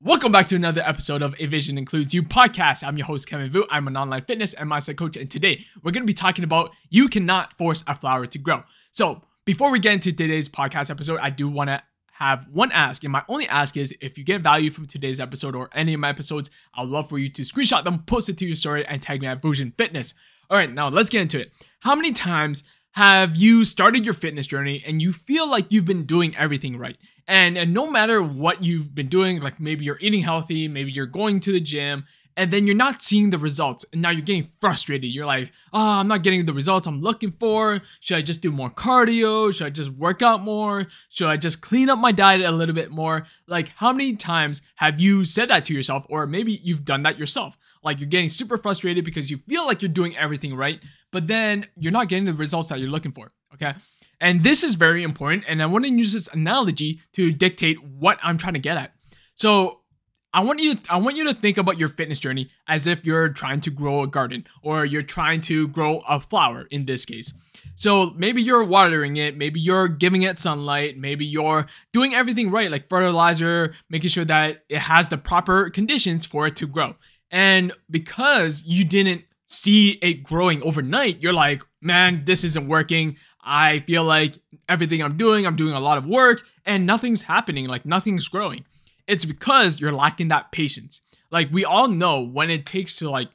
Welcome back to another episode of A Vision Includes You podcast. I'm your host, Kevin Vu. I'm an online fitness and mindset coach, and today we're going to be talking about you cannot force a flower to grow. So, before we get into today's podcast episode, I do want to have one ask, and my only ask is if you get value from today's episode or any of my episodes, I'd love for you to screenshot them, post it to your story, and tag me at Vusion Fitness. All right, now let's get into it. How many times have you started your fitness journey and you feel like you've been doing everything right? And, and no matter what you've been doing, like maybe you're eating healthy, maybe you're going to the gym, and then you're not seeing the results. And now you're getting frustrated. You're like, oh, I'm not getting the results I'm looking for. Should I just do more cardio? Should I just work out more? Should I just clean up my diet a little bit more? Like, how many times have you said that to yourself? Or maybe you've done that yourself. Like, you're getting super frustrated because you feel like you're doing everything right, but then you're not getting the results that you're looking for. Okay. And this is very important. And I want to use this analogy to dictate what I'm trying to get at. So I want you I want you to think about your fitness journey as if you're trying to grow a garden or you're trying to grow a flower in this case. So maybe you're watering it, maybe you're giving it sunlight, maybe you're doing everything right like fertilizer, making sure that it has the proper conditions for it to grow. And because you didn't see it growing overnight, you're like, "Man, this isn't working. I feel like everything I'm doing, I'm doing a lot of work and nothing's happening, like nothing's growing. It's because you're lacking that patience. Like we all know when it takes to like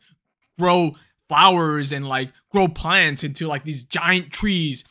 grow flowers and like grow plants into like these giant trees,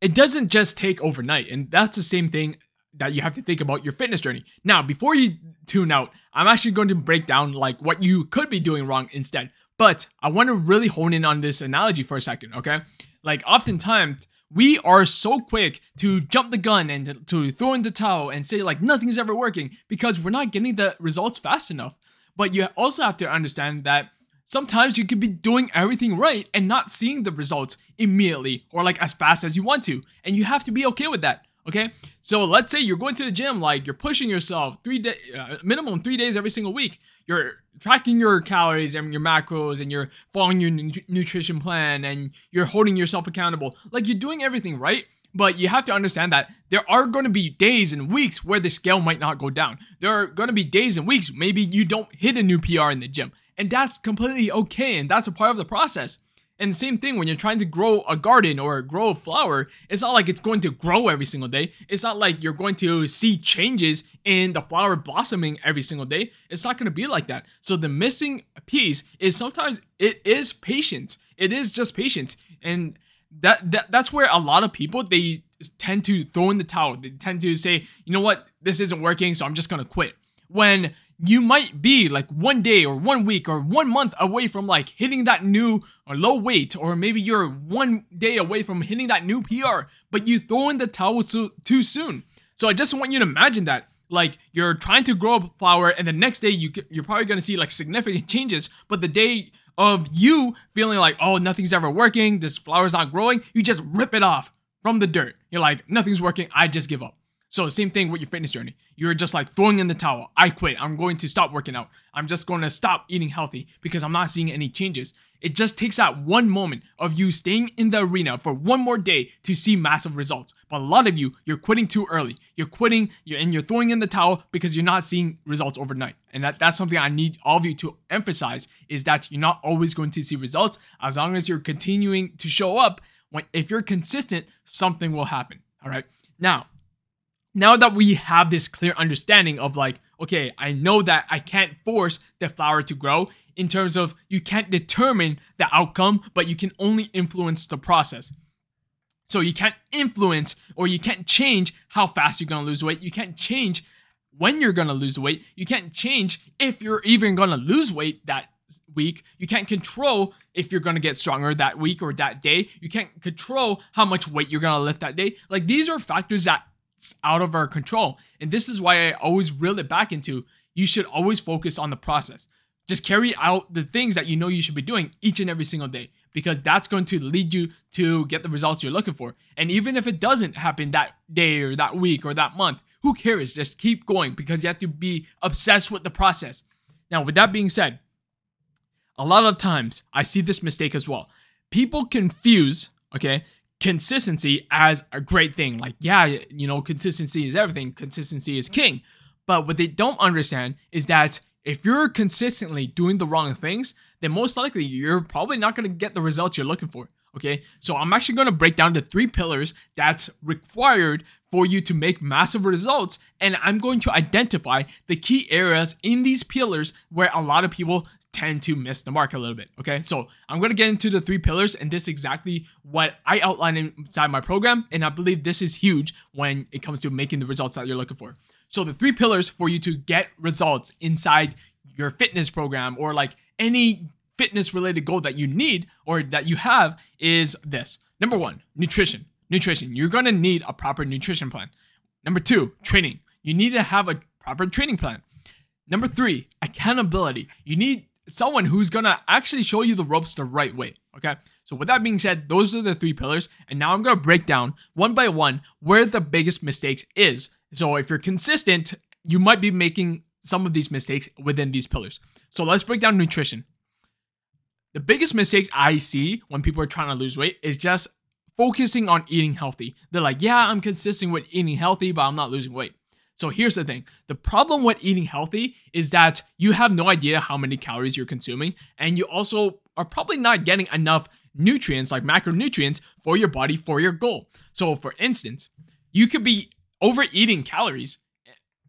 it doesn't just take overnight. And that's the same thing that you have to think about your fitness journey. Now, before you tune out, I'm actually going to break down like what you could be doing wrong instead. But I want to really hone in on this analogy for a second, okay? Like oftentimes we are so quick to jump the gun and to, throw in the towel and say like nothing's ever working because we're not getting the results fast enough. But you also have to understand that sometimes you could be doing everything right and not seeing the results immediately or like as fast as you want to. And you have to be okay with that. Okay. So let's say you're going to the gym, like you're pushing yourself three day, uh, minimum three days every single week. You're tracking your calories and your macros and you're following your nu- nutrition plan and you're holding yourself accountable. Like you're doing everything right. But you have to understand that there are going to be days and weeks where the scale might not go down. There are going to be days and weeks maybe you don't hit a new PR in the gym. And that's completely okay. And that's a part of the process. And same thing when you're trying to grow a garden or grow a flower, it's not like it's going to grow every single day. It's not like you're going to see changes in the flower blossoming every single day. It's not going to be like that. So the missing piece is sometimes it is patience. It is just patience. And that, that that's where a lot of people they tend to throw in the towel. They tend to say, "You know what? This isn't working, so I'm just going to quit." When you might be like one day or one week or one month away from like hitting that new or low weight, or maybe you're one day away from hitting that new PR, but you throw in the towel so, too soon. So I just want you to imagine that. Like you're trying to grow a flower, and the next day you you're probably gonna see like significant changes, but the day of you feeling like oh nothing's ever working, this flower's not growing, you just rip it off from the dirt. You're like nothing's working, I just give up. So same thing with your fitness journey. You're just like throwing in the towel. I quit. I'm going to stop working out. I'm just going to stop eating healthy because I'm not seeing any changes. It just takes that one moment of you staying in the arena for one more day to see massive results. But a lot of you, you're quitting too early. You're quitting you're, and you're throwing in the towel because you're not seeing results overnight. And that, that's something I need all of you to emphasize is that you're not always going to see results. As long as you're continuing to show up, when if you're consistent, something will happen. All right. Now, now that we have this clear understanding of like, okay, I know that I can't force the flower to grow in terms of you can't determine the outcome, but you can only influence the process. So you can't influence or you can't change how fast you're gonna lose weight. You can't change when you're gonna lose weight. You can't change if you're even gonna lose weight that week. You can't control if you're gonna get stronger that week or that day. You can't control how much weight you're gonna lift that day. Like these are factors that it's out of our control. And this is why I always reel it back into you should always focus on the process. Just carry out the things that you know you should be doing each and every single day because that's going to lead you to get the results you're looking for. And even if it doesn't happen that day or that week or that month, who cares? Just keep going because you have to be obsessed with the process. Now, with that being said, a lot of times I see this mistake as well. People confuse, okay, consistency as a great thing. Like, yeah, you know, consistency is everything, consistency is king. But what they don't understand is that if you're consistently doing the wrong things, then most likely you're probably not going to get the results you're looking for. Okay, so I'm actually going to break down the three pillars that's required for you to make massive results, and I'm going to identify the key areas in these pillars where a lot of people tend to miss the mark a little bit. Okay, so I'm to get into the three pillars, and this is exactly what I outline inside my program, and I believe this is huge when it comes to making the results that you're looking for. So, the three pillars for you to get results inside your fitness program or like any fitness related goal that you need or that you have is this. Number one, nutrition. Nutrition. You're to need a proper nutrition plan. Number two, training. You need to have a proper training plan. Number three, accountability. You need someone who's to actually show you the ropes the right way. Okay. So, with that being said, those are the three pillars. And now I'm to break down one by one where the biggest mistakes is. So, if you're consistent, you might be making some of these mistakes within these pillars. So, let's break down nutrition. The biggest mistakes I see when people are trying to lose weight is just focusing on eating healthy. They're like, yeah, I'm consistent with eating healthy, but I'm not losing weight. So here's the thing the problem with eating healthy is that you have no idea how many calories you're consuming, and you also are probably not getting enough nutrients like macronutrients for your body for your goal. So, for instance, you could be overeating calories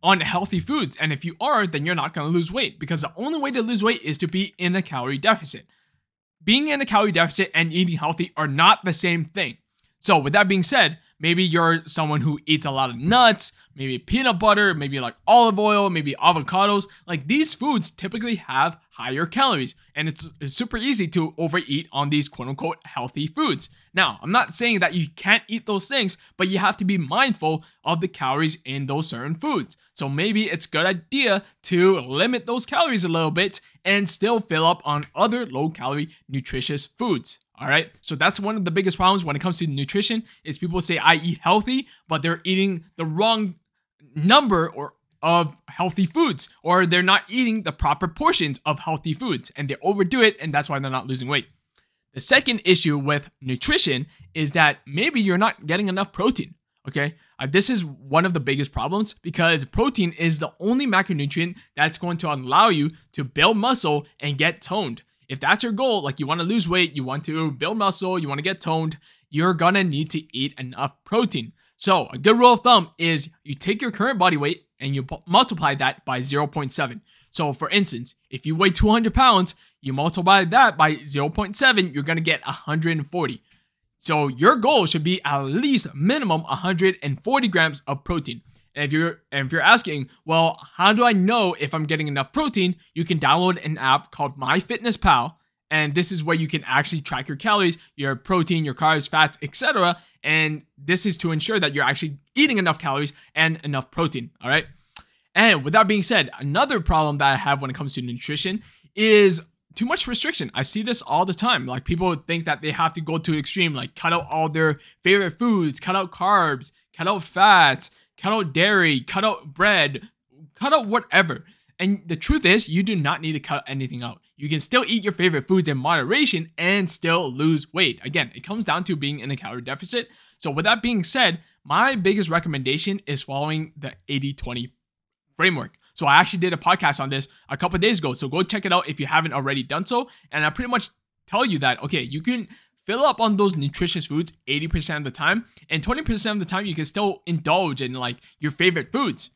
on healthy foods, and if you are, then you're not gonna lose weight because the only way to lose weight is to be in a calorie deficit being in a calorie deficit and eating healthy are not the same thing. So, with that being said, maybe you're someone who eats a lot of nuts, maybe peanut butter, maybe like olive oil, maybe avocados. Like these foods typically have higher calories, and it's, it's super easy to overeat on these quote unquote healthy foods. Now, I'm not saying that you can't eat those things, but you have to be mindful of the calories in those certain foods. So maybe it's a good idea to limit those calories a little bit and still fill up on other low calorie nutritious foods. All right. So that's one of the biggest problems when it comes to nutrition is people say I eat healthy, but they're eating the wrong number or of healthy foods or they're not eating the proper portions of healthy foods and they overdo it and that's why they're not losing weight. The second issue with nutrition is that maybe you're not getting enough protein. Okay, uh, this is one of the biggest problems because protein is the only macronutrient that's going to allow you to build muscle and get toned. If that's your goal, like you want to lose weight, you want to build muscle, you want to get toned, you're gonna need to eat enough protein. So, a good rule of thumb is you take your current body weight and you multiply that by 0.7. So, for instance, if you weigh 200 pounds, you multiply that by 0.7, you're gonna get 140. So, your goal should be at least minimum 140 grams of protein. And if you're and if you're asking, well, how do I know if I'm getting enough protein? You can download an app called MyFitnessPal, and this is where you can actually track your calories, your protein, your carbs, fats, etc. And this is to ensure that you're actually eating enough calories and enough protein. All right. And with that being said, another problem that I have when it comes to nutrition is too much restriction. I see this all the time. Like people think that they have to go to extreme, like cut out all their favorite foods, cut out carbs, cut out fat, cut out dairy, cut out bread, cut out whatever. And the truth is, you do not need to cut anything out. You can still eat your favorite foods in moderation and still lose weight. Again, it comes down to being in a calorie deficit. So, with that being said, my biggest recommendation is following the 80 20 framework. So, I actually did a podcast on this a couple days ago. So, go check it out if you haven't already done so. And I pretty much tell you that, okay, you can fill up on those nutritious foods 80% of the time and 20% of the time you can still indulge in like your favorite foods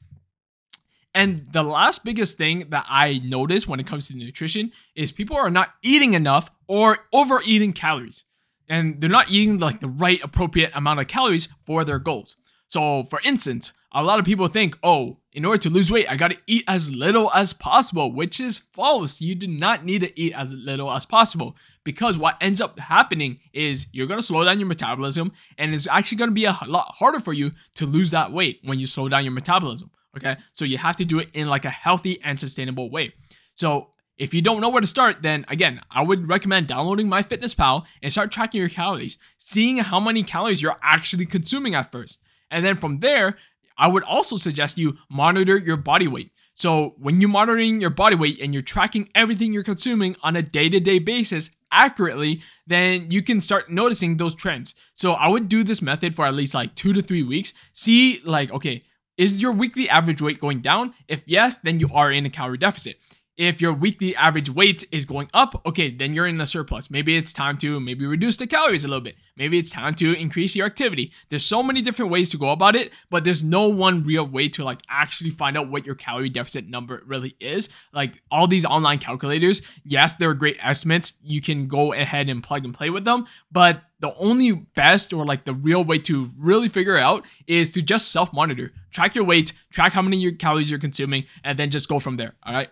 and the last biggest thing that i notice when it comes to nutrition is people are not eating enough or overeating calories and they're not eating like the right appropriate amount of calories for their goals So, for instance, a lot of people think, oh, in order to lose weight, I gotta eat as little as possible, which is false. You do not need to eat as little as possible because what ends up happening is you're gonna slow down your metabolism and it's actually gonna be a lot harder for you to lose that weight when you slow down your metabolism. Okay, so you have to do it in like a healthy and sustainable way. So, if you don't know where to start, then again, I would recommend downloading MyFitnessPal and start tracking your calories, seeing how many calories you're actually consuming at first. And then from there, I would also suggest you monitor your body weight. So when you're monitoring your body weight and you're tracking everything you're consuming on a day-to-day basis accurately, then you can start noticing those trends. So I would do this method for at least like two to three weeks. See like, okay, is your weekly average weight going down? If yes, then you are in a calorie deficit if your weekly average weight is going up, okay, then you're in a surplus. Maybe it's time to maybe reduce the calories a little bit. Maybe it's time to increase your activity. There's so many different ways to go about it, but there's no one real way to like actually find out what your calorie deficit number really is. Like all these online calculators, yes, they're great estimates. You can go ahead and plug and play with them, but the only best or like the real way to really figure out is to just self monitor. Track your weight, track how many calories you're consuming, and then just go from there. All right.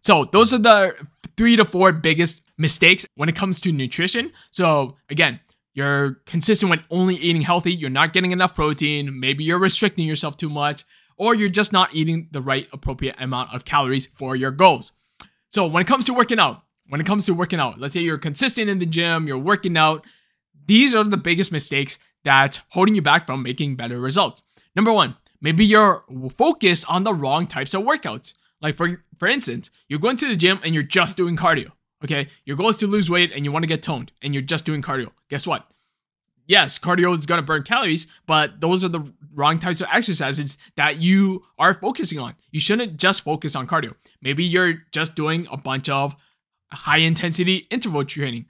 So those are the three to four biggest mistakes when it comes to nutrition. So again, you're consistent with only eating healthy, you're not getting enough protein, maybe you're restricting yourself too much, or you're just not eating the right appropriate amount of calories for your goals. So when it comes to working out, when it comes to working out, let's say you're consistent in the gym, you're working out, these are the biggest mistakes that's holding you back from making better results. Number one, maybe you're focused on the wrong types of workouts. Like for for instance, you're going to the gym and you're just doing cardio. Okay, your goal is to lose weight and you want to get toned, and you're just doing cardio. Guess what? Yes, cardio is gonna burn calories, but those are the wrong types of exercises that you are focusing on. You shouldn't just focus on cardio. Maybe you're just doing a bunch of high intensity interval training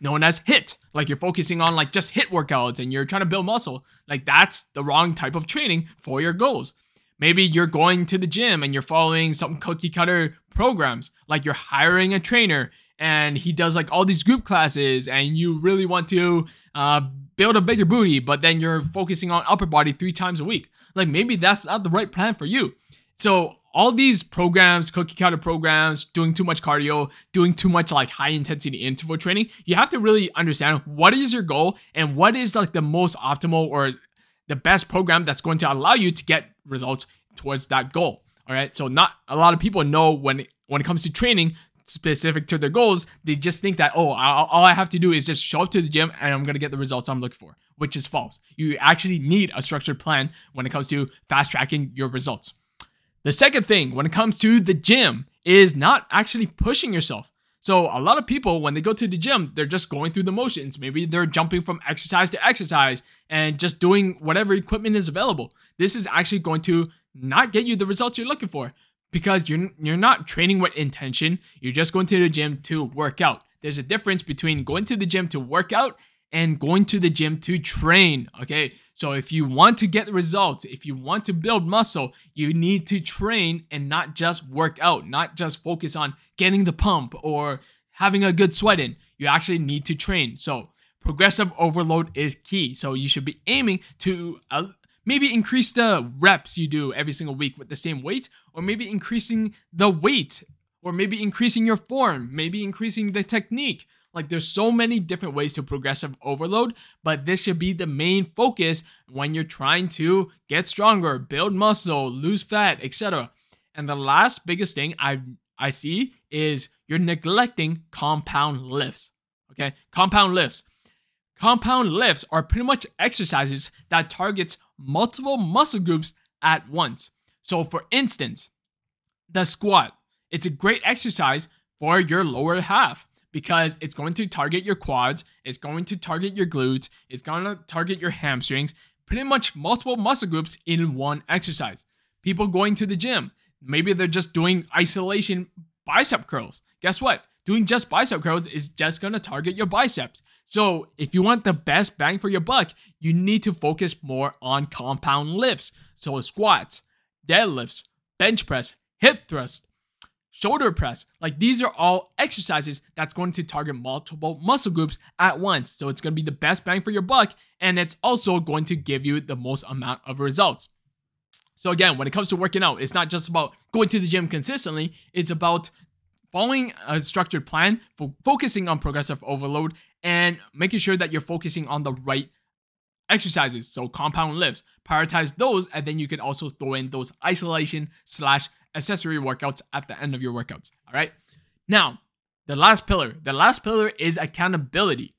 known as HIIT. Like you're focusing on like just HIIT workouts and you're trying to build muscle. Like that's the wrong type of training for your goals. Maybe you're going to the gym and you're following some cookie cutter programs, like you're hiring a trainer and he does like all these group classes and you really want to uh, build a bigger booty, but then you're focusing on upper body three times a week. Like maybe that's not the right plan for you. So all these programs, cookie cutter programs, doing too much cardio, doing too much like high intensity interval training, you have to really understand what is your goal and what is like the most optimal or the best program that's going to allow you to get results towards that goal. All right. So not a lot of people know when when it comes to training specific to their goals, they just think that oh, all I have to do is just show up to the gym and I'm gonna get the results I'm looking for, which is false. You actually need a structured plan when it comes to fast tracking your results. The second thing when it comes to the gym is not actually pushing yourself. So a lot of people, when they go to the gym, they're just going through the motions. Maybe they're jumping from exercise to exercise and just doing whatever equipment is available. This is actually going to not get you the results you're looking for because you're you're not training with intention. You're just going to the gym to work out. There's a difference between going to the gym to work out and going to the gym to train. Okay. So if you want to get results, if you want to build muscle, you need to train and not just work out, not just focus on getting the pump or having a good sweat in. You actually need to train. So progressive overload is key. So you should be aiming to uh, maybe increase the reps you do every single week with the same weight, or maybe increasing the weight, or maybe increasing your form, maybe increasing the technique. Like there's so many different ways to progressive overload, but this should be the main focus when you're trying to get stronger, build muscle, lose fat, etc. And the last biggest thing I I see is you're neglecting compound lifts. Okay? Compound lifts. Compound lifts are pretty much exercises that targets multiple muscle groups at once. So for instance, the squat. It's a great exercise for your lower half because it's going to target your quads, it's going to target your glutes, it's going to target your hamstrings, pretty much multiple muscle groups in one exercise. People going to the gym, maybe they're just doing isolation bicep curls. Guess what? Doing just bicep curls is just going to target your biceps. So, if you want the best bang for your buck, you need to focus more on compound lifts. So, squats, deadlifts, bench press, hip thrust, shoulder press. Like these are all exercises that's going to target multiple muscle groups at once. So it's going to be the best bang for your buck and it's also going to give you the most amount of results. So again, when it comes to working out, it's not just about going to the gym consistently, it's about following a structured plan, for focusing on progressive overload and making sure that you're focusing on the right exercises. So compound lifts, prioritize those, and then you can also throw in those isolation slash accessory workouts at the end of your workouts. All right. Now, the last pillar, the last pillar is accountability.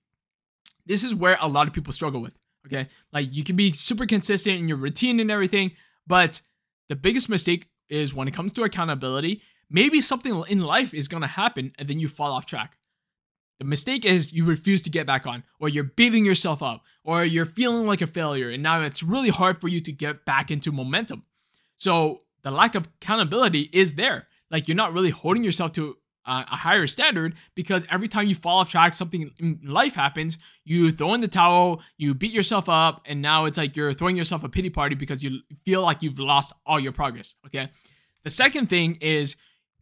This is where a lot of people struggle with. Okay. Like you can be super consistent in your routine and everything, but the biggest mistake is when it comes to accountability, maybe something in life is going to happen and then you fall off track. The mistake is you refuse to get back on, or you're beating yourself up, or you're feeling like a failure, and now it's really hard for you to get back into momentum. So the lack of accountability is there. Like you're not really holding yourself to a higher standard because every time you fall off track, something in life happens, you throw in the towel, you beat yourself up, and now it's like you're throwing yourself a pity party because you feel like you've lost all your progress. Okay. The second thing is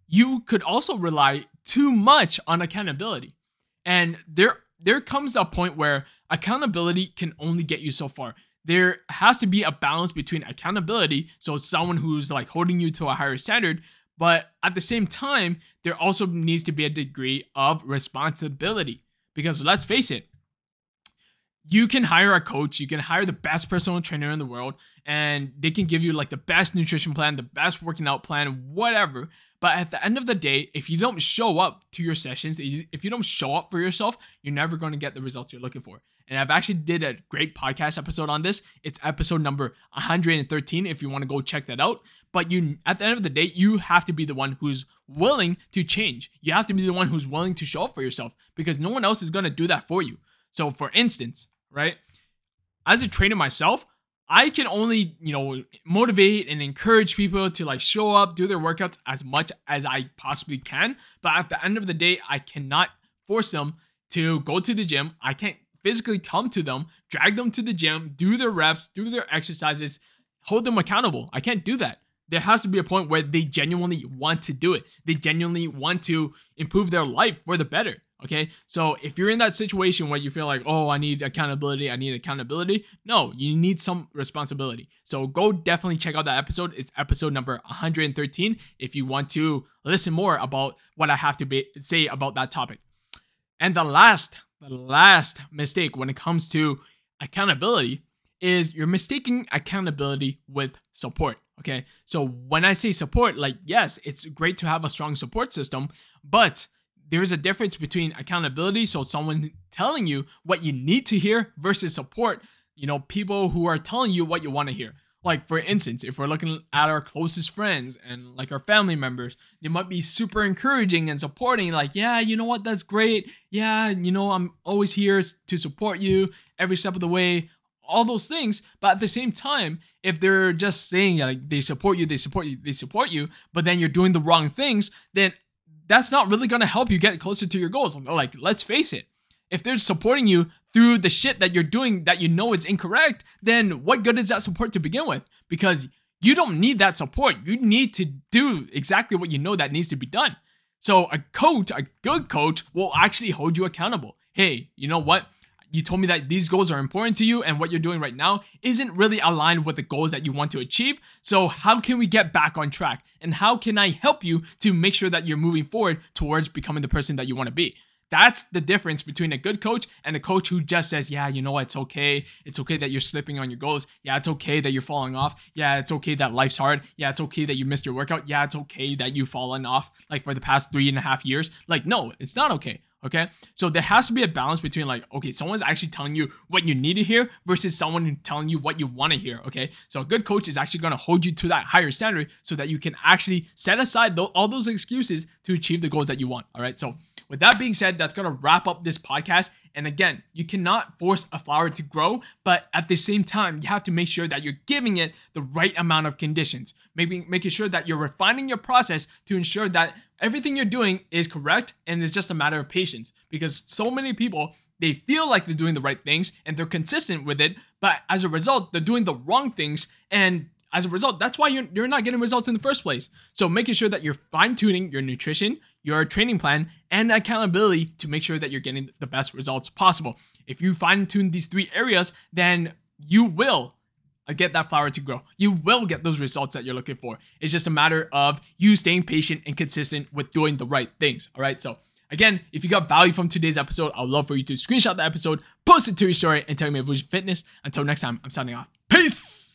you could also rely too much on accountability. And there there comes a point where accountability can only get you so far there has to be a balance between accountability, so someone who's like holding you to a higher standard, but at the same time, there also needs to be a degree of responsibility. Because let's face it, you can hire a coach, you can hire the best personal trainer in the world, and they can give you like the best nutrition plan, the best working out plan, whatever. But at the end of the day, if you don't show up to your sessions, if you don't show up for yourself, you're never going to get the results you're looking for. And I've actually did a great podcast episode on this. It's episode number 113 if you want to go check that out. But you at the end of the day, you have to be the one who's willing to change. You have to be the one who's willing to show up for yourself because no one else is going to do that for you. So for instance, right? As a trainer myself, I can only, you know, motivate and encourage people to like show up, do their workouts as much as I possibly can. But at the end of the day, I cannot force them to go to the gym. I can't physically come to them, drag them to the gym, do their reps, do their exercises, hold them accountable. I can't do that. There has to be a point where they genuinely want to do it. They genuinely want to improve their life for the better. Okay. So if you're in that situation where you feel like, oh, I need accountability, I need accountability, no, you need some responsibility. So go definitely check out that episode. It's episode number 113 if you want to listen more about what I have to be, say about that topic. And the last the last mistake when it comes to accountability is you're mistaking accountability with support. Okay. So when I say support, like, yes, it's great to have a strong support system, but there's a difference between accountability. So someone telling you what you need to hear versus support, you know, people who are telling you what you want to hear. Like, for instance, if we're looking at our closest friends and like our family members, they might be super encouraging and supporting, like, yeah, you know what, that's great. Yeah, you know, I'm always here to support you every step of the way, all those things. But at the same time, if they're just saying like they support you, they support you, they support you, but then you're doing the wrong things, then that's not really gonna help you get closer to your goals. Like, let's face it, if they're supporting you through the shit that you're doing that you know is incorrect, then what good is that support to begin with? Because you don't need that support. You need to do exactly what you know that needs to be done. So a coach, a good coach, will actually hold you accountable. Hey, you know what? You told me that these goals are important to you, and what you're doing right now isn't really aligned with the goals that you want to achieve. So, how can we get back on track? And how can I help you to make sure that you're moving forward towards becoming the person that you want to be? That's the difference between a good coach and a coach who just says, Yeah, you know? It's okay. It's okay that you're slipping on your goals. Yeah, it's okay that you're falling off. Yeah, it's okay that life's hard. Yeah, it's okay that you missed your workout. Yeah, it's okay that you've fallen off like for the past three and a half years. Like, no, it's not okay. Okay. So there has to be a balance between like, okay, someone's actually telling you what you need to hear versus someone telling you what you want to hear. Okay. So a good coach is actually going to hold you to that higher standard so that you can actually set aside all those excuses to achieve the goals that you want. All right. So with that being said, that's going to wrap up this podcast. And again, you cannot force a flower to grow, but at the same time, you have to make sure that you're giving it the right amount of conditions. Maybe making sure that you're refining your process to ensure that everything you're doing is correct and it's just a matter of patience because so many people they feel like they're doing the right things and they're consistent with it, but as a result, they're doing the wrong things and As a result, that's why you're, you're not getting results in the first place. So making sure that you're fine tuning your nutrition, your training plan, and accountability to make sure that you're getting the best results possible. If you fine tune these three areas, then you will uh, get that flower to grow. You will get those results that you're looking for. It's just a matter of you staying patient and consistent with doing the right things. All right. So, again, if you got value from today's episode, I'd love for you to screenshot the episode, post it to your story, and tell me Vusion Fitness. Until next time, I'm signing off. Peace.